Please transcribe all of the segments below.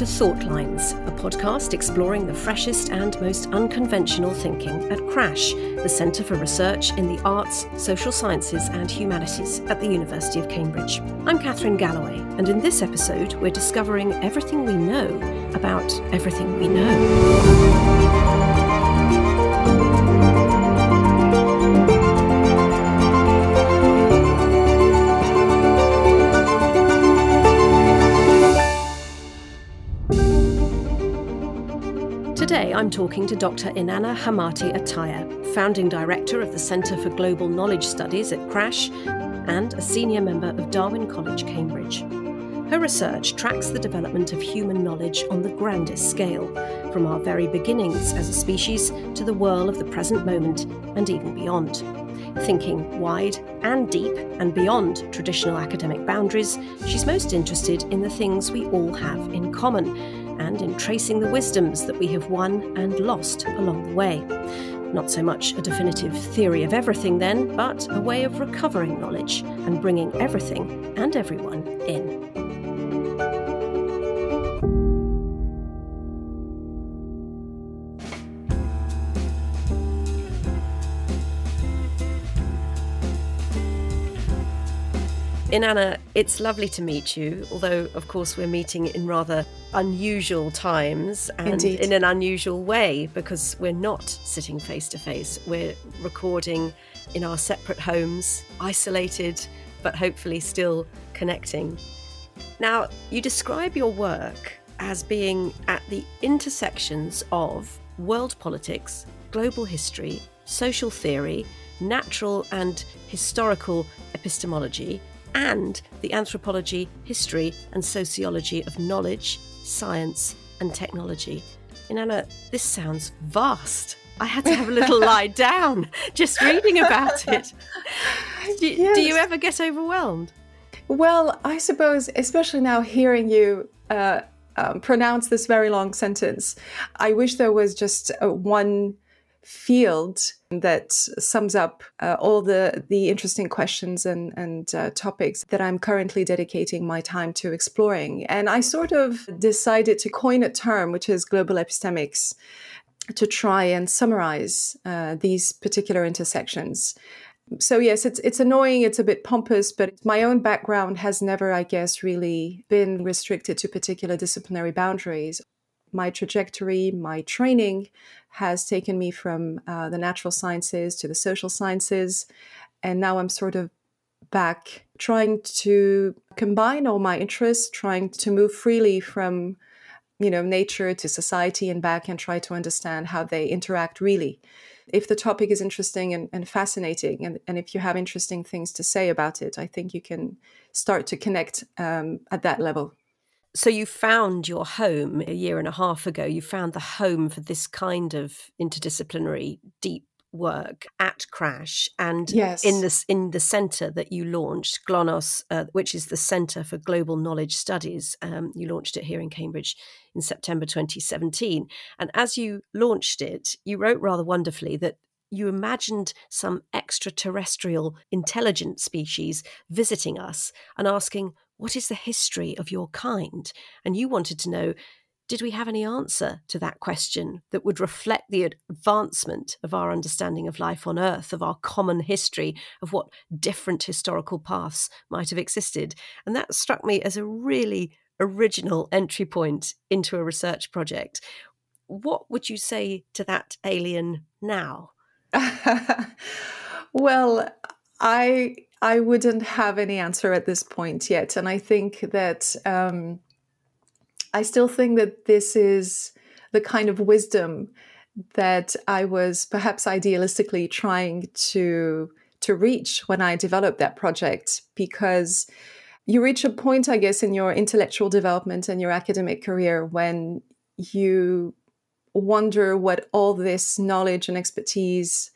to Thoughtlines, a podcast exploring the freshest and most unconventional thinking at CRASSH, the Centre for Research in the Arts, Social Sciences and Humanities at the University of Cambridge. I'm Catherine Galloway, and in this episode, we're discovering everything we know about everything we know. I'm talking to Dr. Inanna Hamati Ataya, founding director of the Centre for Global Knowledge Studies at CRASSH and a senior member of Darwin College, Cambridge. Her research tracks the development of human knowledge on the grandest scale, from our very beginnings as a species to the whirl of the present moment and even beyond. Thinking wide and deep and beyond traditional academic boundaries, she's most interested in the things we all have in common and in tracing the wisdoms that we have won and lost along the way. Not so much a definitive theory of everything, then, but a way of recovering knowledge and bringing everything and everyone in. Inanna, it's lovely to meet you, although, of course, we're meeting in rather unusual times and Indeed. in an unusual way because we're not sitting face to face. We're recording in our separate homes, isolated, but hopefully still connecting. Now, you describe your work as being at the intersections of world politics, global history, social theory, natural and historical epistemology, and the anthropology, history, and sociology of knowledge, science, and technology. Inanna, this sounds vast. I had to have a little lie down just reading about it. Do, Yes. do you ever get overwhelmed? Well, I suppose, especially now hearing you uh, um, pronounce this very long sentence, I wish there was just uh, one field that sums up uh, all the the interesting questions and and uh, topics that I'm currently dedicating my time to exploring. And I sort of decided to coin a term, which is global epistemics, to try and summarize uh, these particular intersections so yes it's it's annoying it's a bit pompous but my own background has never i guess really been restricted to particular disciplinary boundaries my trajectory my training has taken me from uh, the natural sciences to the social sciences. And now i'm sort of back trying to combine all my interests trying to move freely from you know nature to society and back and try to understand how they interact really. If the topic is interesting and, and fascinating and, and if you have interesting things to say about it i think you can start to connect um, at that level So you found your home a year and a half ago. You found the home for this kind of interdisciplinary deep work at CRASSH and Yes. in this in the centre that you launched, Gloknos, uh, which is the Centre for Global Knowledge Studies. Um, you launched it here in Cambridge in September 2017. And as you launched it, you wrote rather wonderfully that you imagined some extraterrestrial intelligent species visiting us and asking, What is the history of your kind? And you wanted to know, did we have any answer to that question that would reflect the advancement of our understanding of life on Earth, of our common history, of what different historical paths might have existed? And that struck me as a really original entry point into a research project. What would you say to that alien now? well i i wouldn't have any answer at this point yet and i think that um, i still think that this is the kind of wisdom that i was perhaps idealistically trying to to reach when i developed that project because you reach a point i guess in your intellectual development and your academic career when you wonder what all this knowledge and expertise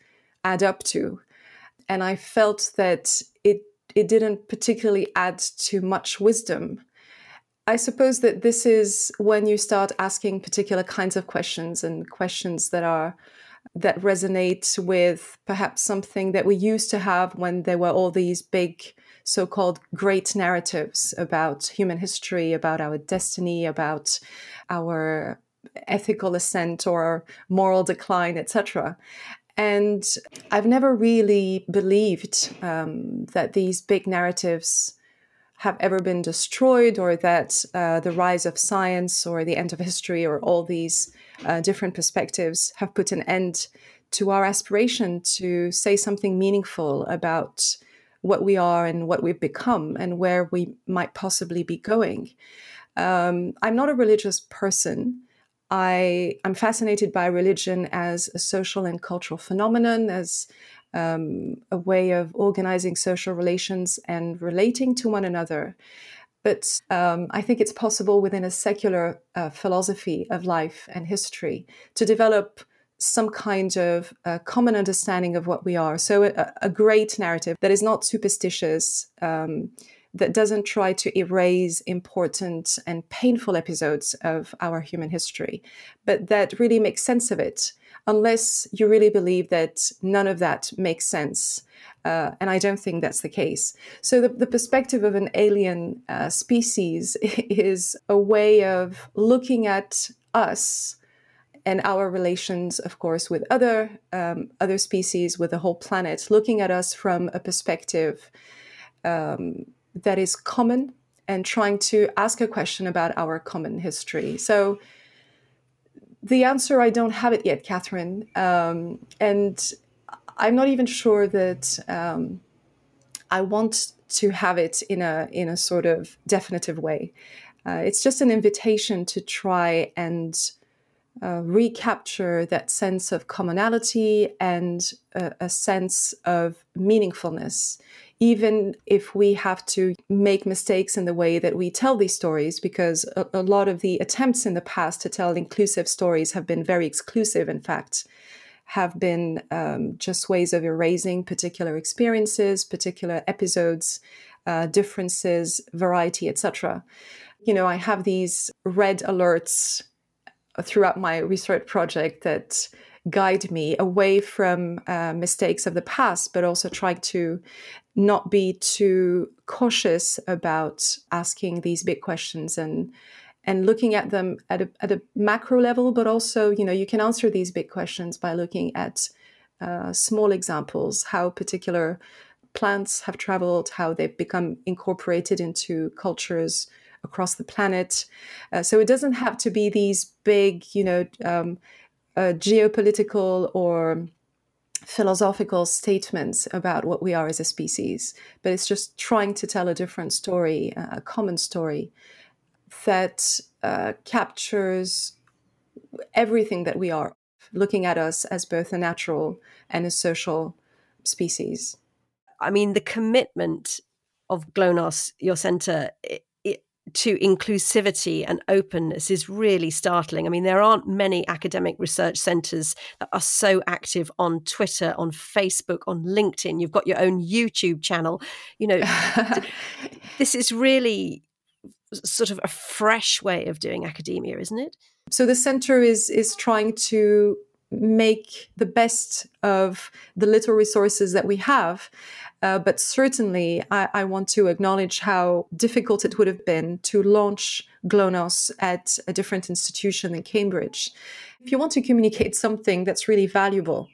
add up to. And I felt that it it didn't particularly add to much wisdom. I suppose that this is when you start asking particular kinds of questions and questions that are that resonate with perhaps something that we used to have when there were all these big so called great narratives about human history, about our destiny, about our ethical ascent or moral decline, etc. And I've never really believed um, that these big narratives have ever been destroyed or that uh, the rise of science or the end of history or all these uh, different perspectives have put an end to our aspiration to say something meaningful about what we are and what we've become and where we might possibly be going. Um, I'm not a religious person. I am fascinated by religion as a social and cultural phenomenon, as um, a way of organizing social relations and relating to one another. But um, I think it's possible within a secular uh, philosophy of life and history to develop some kind of uh, common understanding of what we are. So, a, a great narrative that is not superstitious, um, that doesn't try to erase important and painful episodes of our human history, but that really makes sense of it, unless you really believe that none of that makes sense. Uh, and I don't think that's the case. So, the, the perspective of an alien uh, species is a way of looking at us and our relations, of course, with other um, other species, with the whole planet, looking at us from a perspective um, that is common and trying to ask a question about our common history. So the answer, I don't have it yet, Catherine, um, and I'm not even sure that um, I want to have it in a in a sort of definitive way. Uh, it's just an invitation to try and uh, recapture that sense of commonality and a, a sense of meaningfulness even if we have to make mistakes in the way that we tell these stories, because a, a, lot of the attempts in the past to tell inclusive stories have been very exclusive, in fact, have been um, just ways of erasing particular experiences, particular episodes, uh, differences, variety, etc. You know, I have these red alerts throughout my research project that guide me away from uh, mistakes of the past, but also try to not be too cautious about asking these big questions and and looking at them at a, at a macro level, but also, you know, you can answer these big questions by looking at uh, small examples, how particular plants have traveled, how they've become incorporated into cultures across the planet. Uh, so it doesn't have to be these big, you know, um, uh, geopolitical or philosophical statements about what we are as a species, but it's just trying to tell a different story, a common story that uh, captures everything that we are, looking at us as both a natural and a social species. I mean, the commitment of Gloknos, your centre, to inclusivity and openness is really startling. I mean, there aren't many academic research centres that are so active on Twitter, on Facebook, on LinkedIn. You've got your own YouTube channel. You know, this is really sort of a fresh way of doing academia, isn't it? So the centre is is trying to make the best of the little resources that we have. Uh, but certainly, I, I, want to acknowledge how difficult it would have been to launch Gloknos at a different institution in Cambridge. If you want to communicate something that's really valuable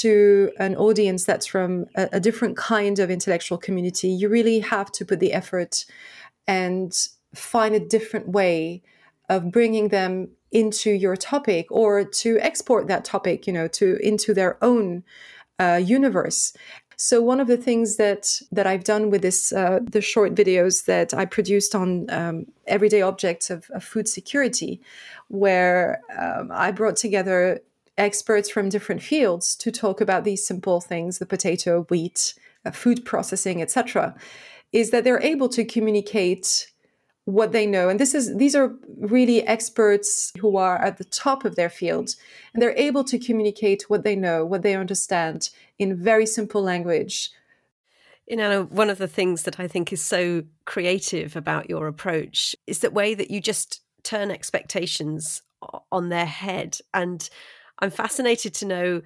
to an audience that's from a, a different kind of intellectual community, you really have to put the effort and find a different way of bringing them into your topic or to export that topic you know to into their own uh, universe so one of the things that that I've done with this uh, the short videos that I produced on um, everyday objects of, of, food security, where um, I brought together experts from different fields to talk about these simple things: the potato, wheat, uh, food processing, etc. Is that they're able to communicate what they know. And this is these are really experts who are at the top of their field and they're able to communicate what they know what they understand in very simple language. You know one of the things that i think is so creative about your approach is that way that you just turn expectations on their head. And i'm fascinated to know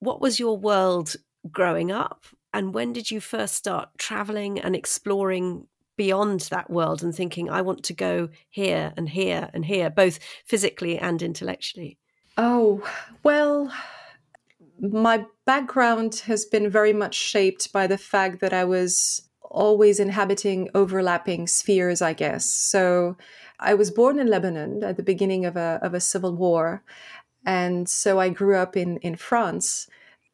what was your world growing up? And when did you first start traveling and exploring beyond that world and thinking, I want to go here and here and here, both physically and intellectually? Oh, well, my background has been very much shaped by the fact that I was always inhabiting overlapping spheres, I guess. So I was born in Lebanon at the beginning of a, of a civil war. And so I grew up in, in France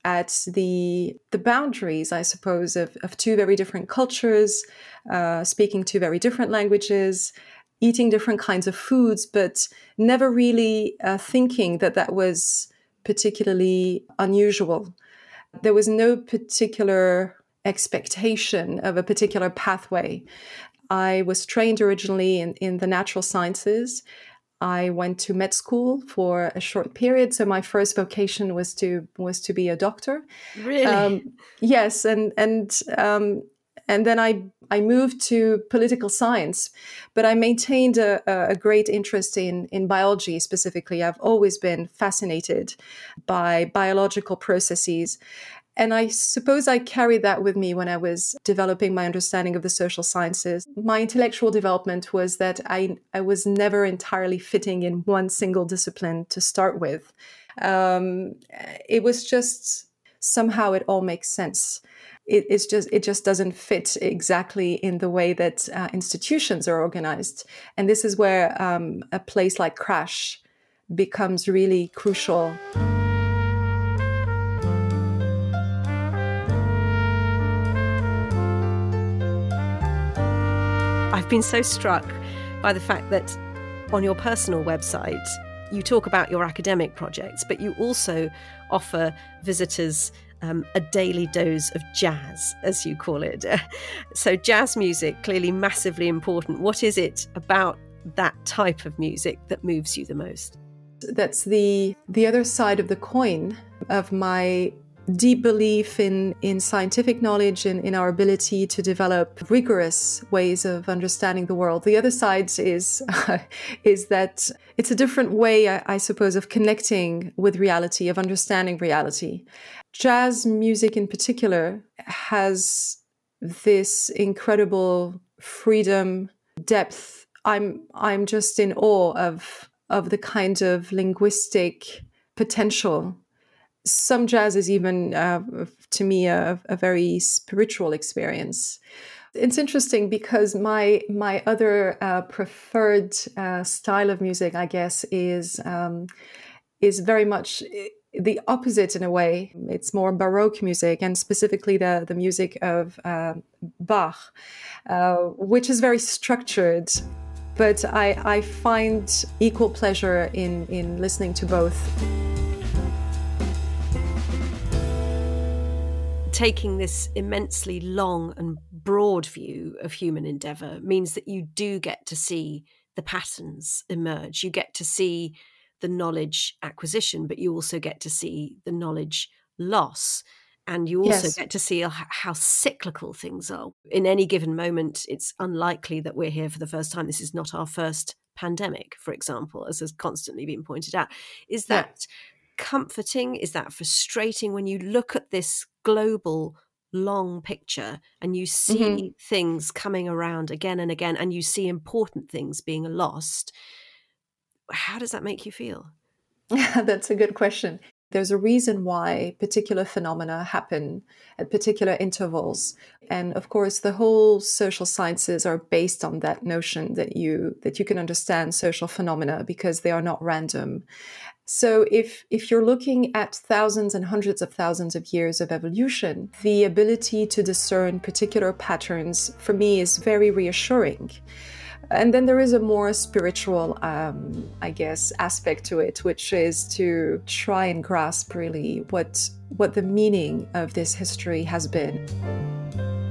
at the the boundaries, I suppose, of, of two very different cultures, uh, speaking two very different languages, eating different kinds of foods, but never really uh, thinking that that was particularly unusual. There was no particular expectation of a particular pathway. I was trained originally in, in the natural sciences. I went to med school for a short period, so my first vocation was to was to be a doctor. Really? Um, yes, and and um, and then I I moved to political science, but I maintained a, a, great interest in in biology specifically. I've always been fascinated by biological processes. And I suppose I carried that with me when I was developing my understanding of the social sciences. My intellectual development was that I, I was never entirely fitting in one single discipline to start with. Um, it was just somehow it all makes sense it, it's just it just doesn't fit exactly in the way that uh, institutions are organized and this is where um, a place like CRASSH becomes really crucial i've been so struck by the fact that on your personal website you talk about your academic projects but you also offer visitors um, a daily dose of jazz, as you call it. so, jazz music, clearly massively important. What is it about that type of music that moves you the most? That's the the other side of the coin of my deep belief in, in scientific knowledge and in our ability to develop rigorous ways of understanding the world. The other side is uh, is that it's a different way, I, I suppose, of connecting with reality, of understanding reality. Jazz music, in particular, has this incredible freedom, depth. I'm I'm just in awe of of the kind of linguistic potential some jazz is even uh, to me a, a, very spiritual experience. It's interesting because my my other uh, preferred uh, style of music i guess is um, is very much eh, the opposite in a way. It's more baroque music and specifically the the music of uh, bach uh, which is very structured but I, I find equal pleasure in in listening to both taking this immensely long and broad view of human endeavor means that you do get to see the patterns emerge. You get to see the knowledge acquisition, but you also get to see the knowledge loss. And you also yes. get to see how cyclical things are. In any given moment, it's unlikely that we're here for the first time. This is not our first pandemic, for example, as has constantly been pointed out. Is that comforting? Is that frustrating when you look at this global long picture and you see mm-hmm. things coming around again and again and you see important things being lost? How does that make you feel? That's a good question. There's a reason why particular phenomena happen at particular intervals. And of course, the whole social sciences are based on that notion that you that you can understand social phenomena because they are not random. So if if you're looking at thousands and hundreds of thousands of years of evolution, the ability to discern particular patterns for me is very reassuring. And then there is a more spiritual, um, I guess, aspect to it, which is to try and grasp really what what the meaning of this history has been.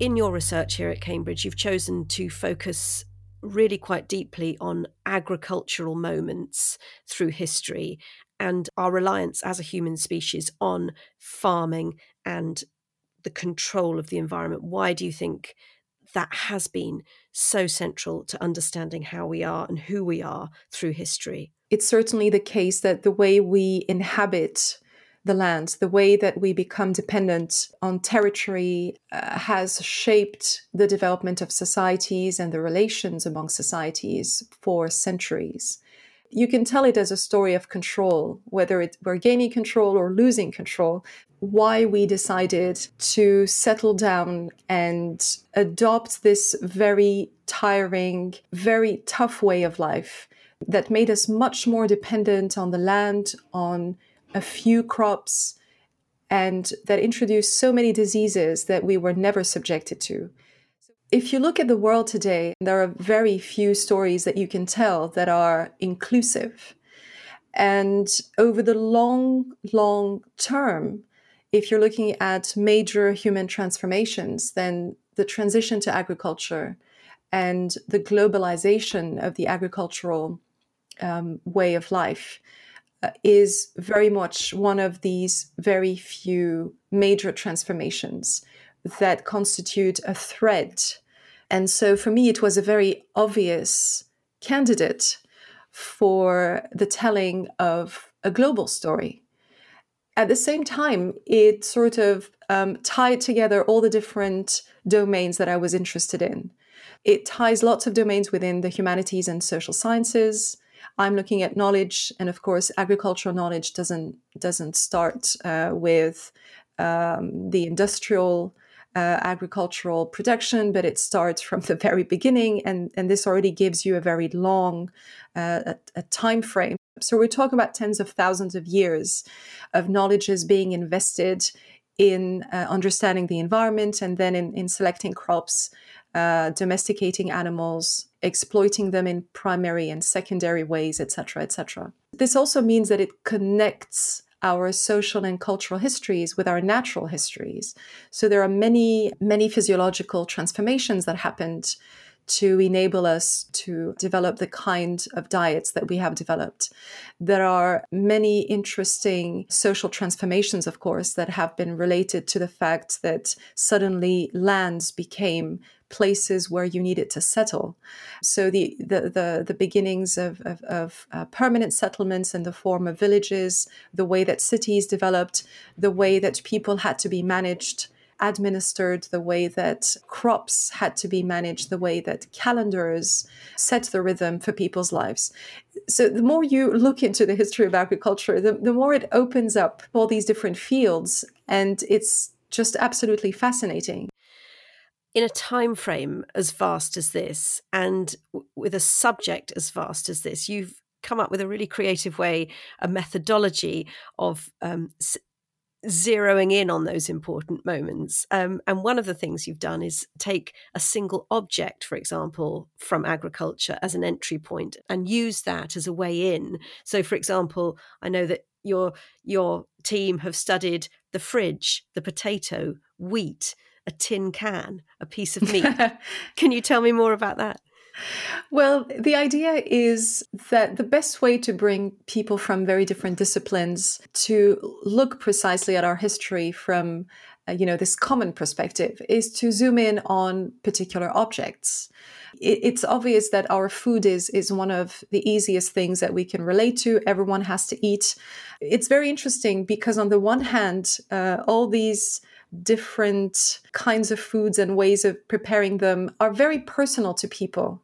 In your research here at Cambridge, you've chosen to focus really quite deeply on agricultural moments through history and our reliance as a human species on farming and the control of the environment. Why do you think that has been so central to understanding how we are and who we are through history. It's certainly the case that the way we inhabit the land, the way that we become dependent on territory uh, has shaped the development of societies and the relations among societies for centuries. You can tell it as a story of control, whether it, we're gaining control or losing control, why we decided to settle down and adopt this very tiring, very tough way of life that made us much more dependent on the land, on a few crops, and that introduced so many diseases that we were never subjected to. If you look at the world today, there are very few stories that you can tell that are inclusive. And over the long, long term, if you're looking at major human transformations, then the transition to agriculture and the globalization of the agricultural um, way of life is very much one of these very few major transformations that constitute a thread. And so for me, it was a very obvious candidate for the telling of a global story. At the same time, it sort of um, tied together all the different domains that I was interested in. It ties lots of domains within the humanities and social sciences, I'm looking at knowledge, and of course, agricultural knowledge doesn't doesn't start uh, with um, the industrial uh, agricultural production, but it starts from the very beginning, and and this already gives you a very long uh, a, a time frame. So we're talking about tens of thousands of years of knowledge knowledges being invested in uh, understanding the environment and then in, in selecting crops, uh, domesticating animals, exploiting them in primary and secondary ways, etc., etc. This also means that it connects our social and cultural histories with our natural histories. So there are many, many physiological transformations that happened to enable us to develop the kind of diets that we have developed. There are many interesting social transformations, of course, that have been related to the fact that suddenly lands became places where you needed to settle. So the the the, the beginnings of, of, of uh, permanent settlements in the form of villages, the way that cities developed, the way that people had to be managed administered, the way that crops had to be managed, the way that calendars set the rhythm for people's lives. So, the more you look into the history of agriculture, the, the more it opens up all these different fields, and it's just absolutely fascinating in a time frame as vast as this and with a subject as vast as this you've come up with a really creative way a methodology of um, zeroing in on those important moments. Um, and one of the things you've done is take a single object, for example, from agriculture as an entry point and use that as a way in. So, for example, I know that your your team have studied the fridge, the potato, wheat, a tin can, a piece of meat. Can you tell me more about that? Well, the idea is that the best way to bring people from very different disciplines to look precisely at our history from uh, you know this common perspective is to zoom in on particular objects it's obvious that our food is is one of the easiest things that we can relate to everyone has to eat it's very interesting because on the one hand uh, all these different kinds of foods and ways of preparing them are very personal to people.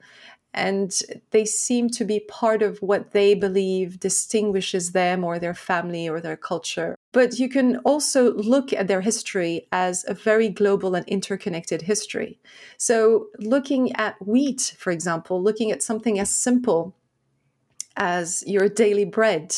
And they seem to be part of what they believe distinguishes them or their family or their culture. But you can also look at their history as a very global and interconnected history. So, looking at wheat, for example, looking at something as simple as your daily bread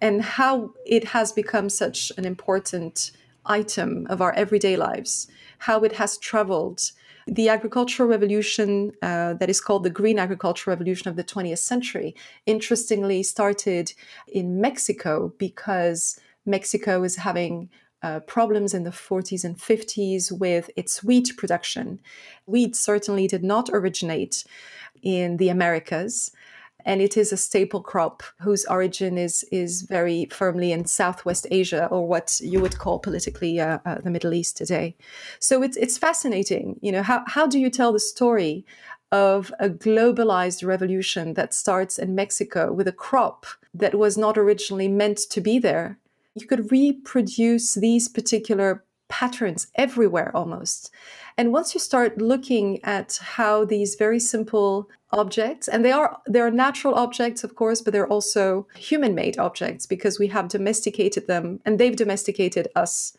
and how it has become such an important item of our everyday lives, how it has traveled. The agricultural revolution, uh, that is called the green agricultural revolution of the 20th century, interestingly started in Mexico because Mexico is having uh, problems in the 40s and 50s with its wheat production. Wheat certainly did not originate in the Americas and it is a staple crop whose origin is is very firmly in Southwest Asia, or what you would call politically uh, uh, the Middle East today. So it's it's fascinating. You know, how how do you tell the story of a globalized revolution that starts in Mexico with a crop that was not originally meant to be there. You could reproduce these particular patterns everywhere almost. And once you start looking at how these very simple objects, and they are they are natural objects, of course, but they're also human-made objects because we have domesticated them and they've domesticated us.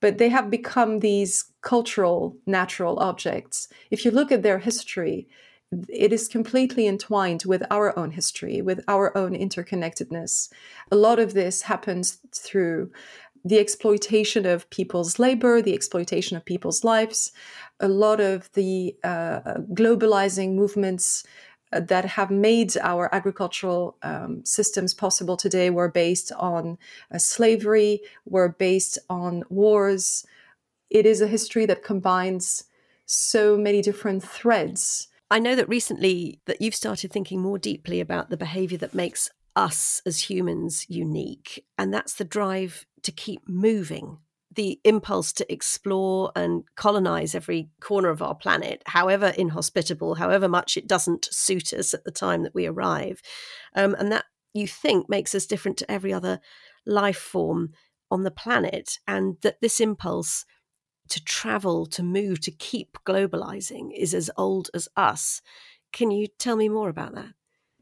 But they have become these cultural natural objects. If you look at their history, it is completely entwined with our own history, with our own interconnectedness. A lot of this happens through the exploitation of people's labor, the exploitation of people's lives, a lot of the uh, globalizing movements uh, that have made our agricultural um, systems possible today were based on uh, slavery, were based on wars. It is a history that combines so many different threads. I know that recently that you've started thinking more deeply about the behavior that makes us as humans unique, and that's the drive to keep moving. The impulse to explore and colonize every corner of our planet, however inhospitable, however much it doesn't suit us at the time that we arrive. Um, and that you think makes us different to every other life form on the planet. And that this impulse to travel, to move, to keep globalizing is as old as us. Can you tell me more about that?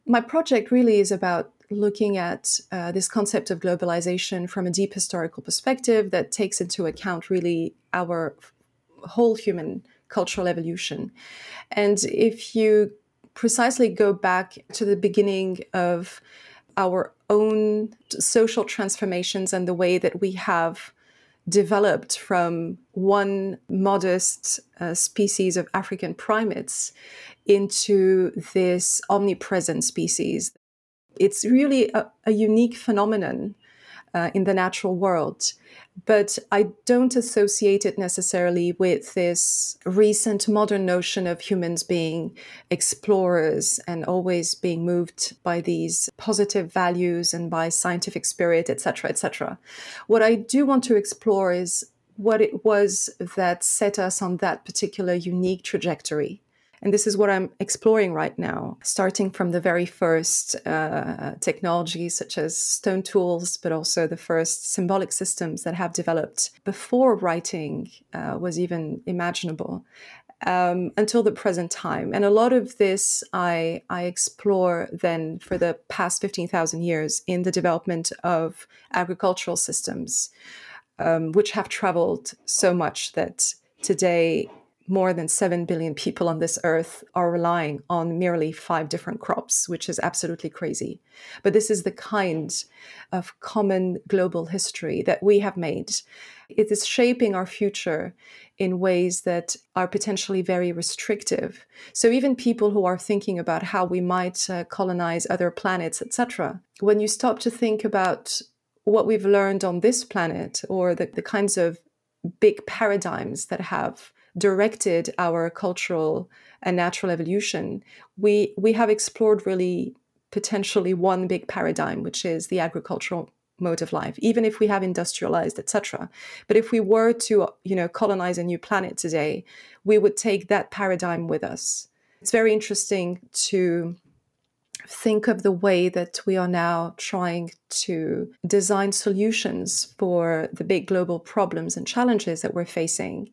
My project really is about looking at uh, this concept of globalization from a deep historical perspective that takes into account really our whole human cultural evolution. And if you precisely go back to the beginning of our own social transformations and the way that we have developed from one modest uh, species of African primates into this omnipresent species it's really a, a unique phenomenon uh, in the natural world. But I don't associate it necessarily with this recent modern notion of humans being explorers and always being moved by these positive values and by scientific spirit, etc., etc. What I do want to explore is what it was that set us on that particular unique trajectory. And this is what I'm exploring right now, starting from the very first uh, technologies such as stone tools, but also the first symbolic systems that have developed before writing uh, was even imaginable. Um, until the present time. And a lot of this I, I explore then for the past 15,000 years in the development of agricultural systems, um, which have traveled so much that today more than 7 billion people on this earth are relying on merely five different crops, which is absolutely crazy. But this is the kind of common global history that we have made. It is shaping our future in ways that are potentially very restrictive. So even people who are thinking about how we might uh, colonize other planets, etc., when you stop to think about what we've learned on this planet or the, the kinds of big paradigms that have directed our cultural and natural evolution, we we have explored really potentially one big paradigm, which is the agricultural mode of life even if we have industrialized etc but if we were to you know colonize a new planet today we would take that paradigm with us. It's very interesting to think of the way that we are now trying to design solutions for the big global problems and challenges that we're facing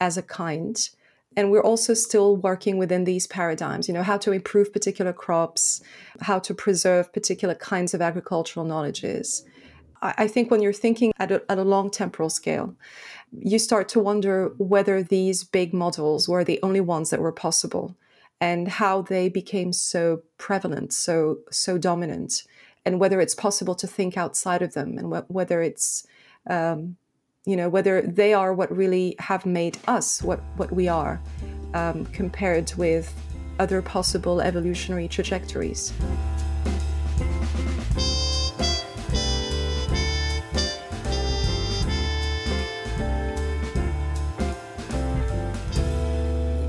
as a kind. And we're also still working within these paradigms you know how to improve particular crops how to preserve particular kinds of agricultural knowledges. I think when you're thinking at a, at a long temporal scale you start to wonder whether these big models were the only ones that were possible and how they became so prevalent so so dominant and whether it's possible to think outside of them and wh- whether it's um, you know whether they are what really have made us what what we are um, compared with other possible evolutionary trajectories.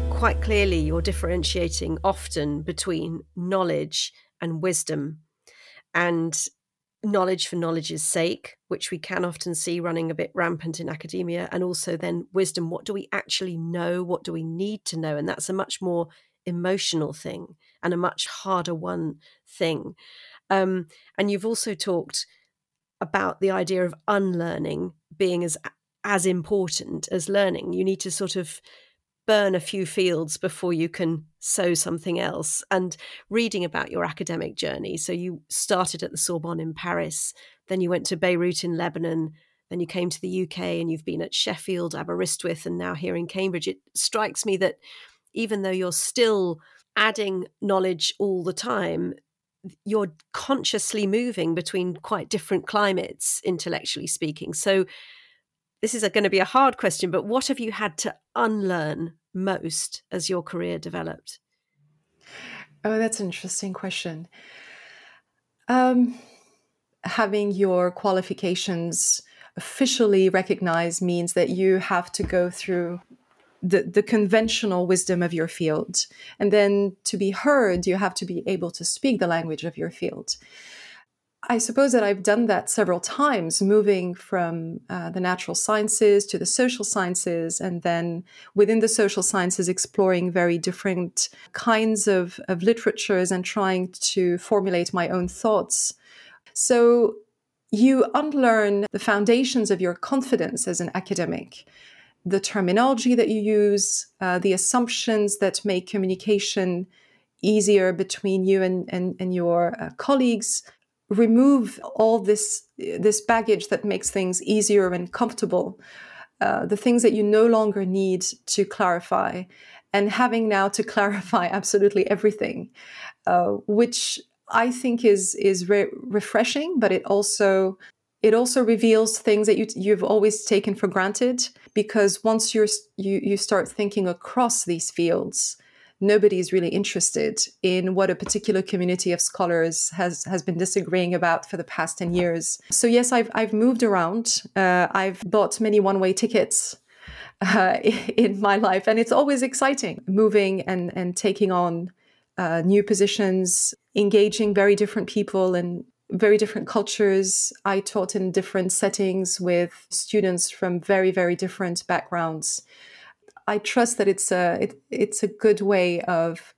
Quite clearly, you're differentiating often between knowledge and wisdom. And knowledge for knowledge's sake, which we can often see running a bit rampant in academia, and also then wisdom. What do we actually know? What do we need to know? And that's a much more emotional thing and a much harder one thing. Um, and you've also talked about the idea of unlearning being as as important as learning. You need to sort of burn a few fields before you can sow something else. And reading about your academic journey, so you started at the Sorbonne in Paris, then you went to Beirut in Lebanon, then you came to the UK and you've been at Sheffield, Aberystwyth, and now here in Cambridge. It strikes me that even though you're still adding knowledge all the time, you're consciously moving between quite different climates, intellectually speaking. So this is going to be a hard question, but what have you had to unlearn most as your career developed? Oh, that's an interesting question. Um, having your qualifications officially recognized means that you have to go through the, the conventional wisdom of your field. And then to be heard, you have to be able to speak the language of your field. I suppose that I've done that several times, moving from uh, the natural sciences to the social sciences, and then within the social sciences, exploring very different kinds of, of literatures and trying to formulate my own thoughts. So you unlearn the foundations of your confidence as an academic, the terminology that you use, uh, the assumptions that make communication easier between you and, and, and your uh, colleagues remove all this this baggage that makes things easier and comfortable uh, the things that you no longer need to clarify and having now to clarify absolutely everything uh, which i think is is re- refreshing but it also it also reveals things that you, you've always taken for granted because once you're you, you start thinking across these fields nobody is really interested in what a particular community of scholars has has been disagreeing about for the past 10 years so yes i've, I've moved around uh, i've bought many one-way tickets uh, in my life and it's always exciting moving and and taking on uh, new positions engaging very different people and very different cultures. I taught in different settings with students from very, very different backgrounds. I trust that it's a it, it's a good way of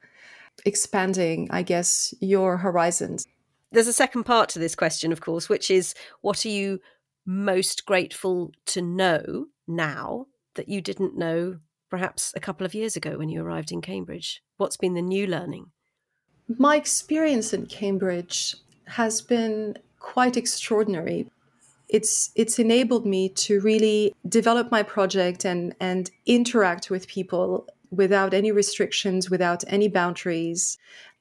expanding, I guess, your horizons. There's a second part to this question, of course, which is what are you most grateful to know now that you didn't know perhaps a couple of years ago when you arrived in Cambridge? What's been the new learning? My experience in Cambridge has been quite extraordinary it's it's enabled me to really develop my project and and interact with people without any restrictions without any boundaries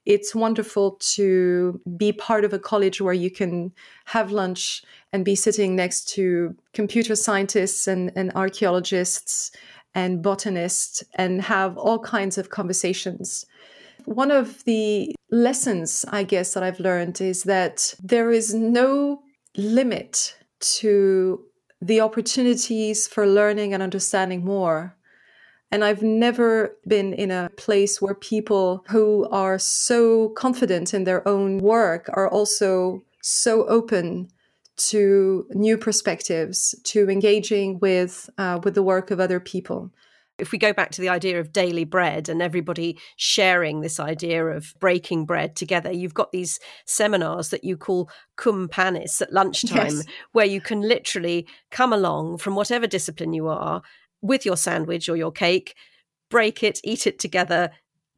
it's wonderful to be part of a college where you can have lunch and be sitting next to computer scientists and, and archaeologists and botanists and have all kinds of conversations. One of the lessons, I guess, that I've learned is that there is no limit to the opportunities for learning and understanding more. And I've never been in a place where people who are so confident in their own work are also so open to new perspectives, to engaging with uh, with the work of other people if we go back to the idea of daily bread and everybody sharing this idea of breaking bread together, you've got these seminars that you call cum panis at lunchtime, yes. where you can literally come along from whatever discipline you are with your sandwich or your cake, break it, eat it together,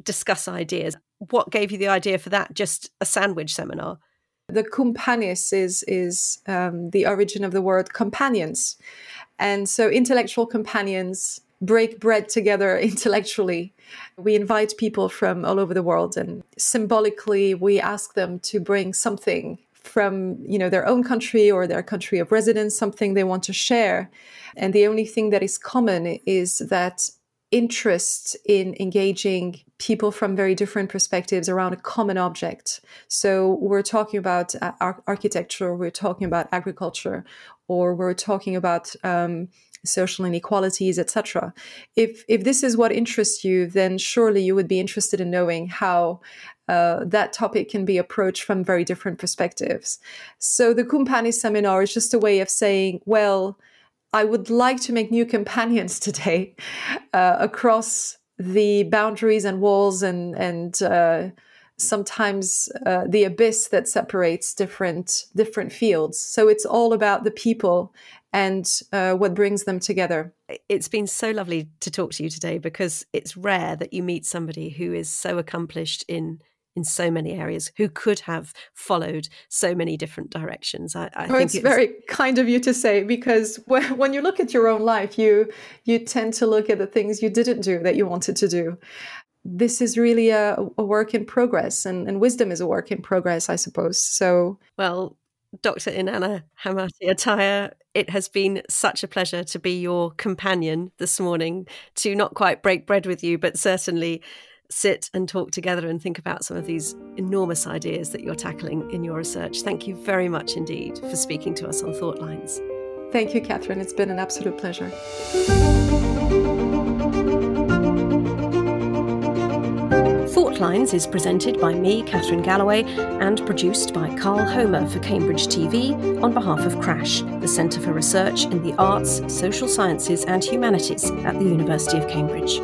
discuss ideas. What gave you the idea for that? Just a sandwich seminar? The cum panis is is um, the origin of the word companions, and so intellectual companions break bread together intellectually. We invite people from all over the world and symbolically we ask them to bring something from you know their own country or their country of residence something they want to share and the only thing that is common is that interest in engaging people from very different perspectives around a common object. So we're talking about uh, architecture, we're talking about agriculture, or we're talking about um, social inequalities, etc. If if this is what interests you, then surely you would be interested in knowing how uh, that topic can be approached from very different perspectives. So the Cum Panis seminar is just a way of saying, well, I would like to make new companions today uh, across the boundaries and walls and and uh, sometimes uh, the abyss that separates different different fields. So it's all about the people and uh, what brings them together. It's been so lovely to talk to you today because it's rare that you meet somebody who is so accomplished in in so many areas who could have followed so many different directions. I, I oh, think it's, it's, very kind of you to say because when you look at your own life, you you tend to look at the things you didn't do that you wanted to do. This is really a, a work in progress, and, and wisdom is a work in progress, I suppose. So, well, Dr. Inanna Hamati Ataya, it has been such a pleasure to be your companion this morning, to not quite break bread with you, but certainly sit and talk together and think about some of these enormous ideas that you're tackling in your research. Thank you very much indeed for speaking to us on Thought Lines. Thank you, Catherine. It's been an absolute pleasure. Thought Lines is presented by me, Catherine Galloway, and produced by Carl Homer for Cambridge TV on behalf of CRASSH, the Centre for Research in the Arts, Social Sciences and Humanities at the University of Cambridge.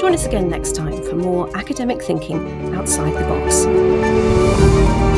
Join us again next time for more academic thinking outside the box.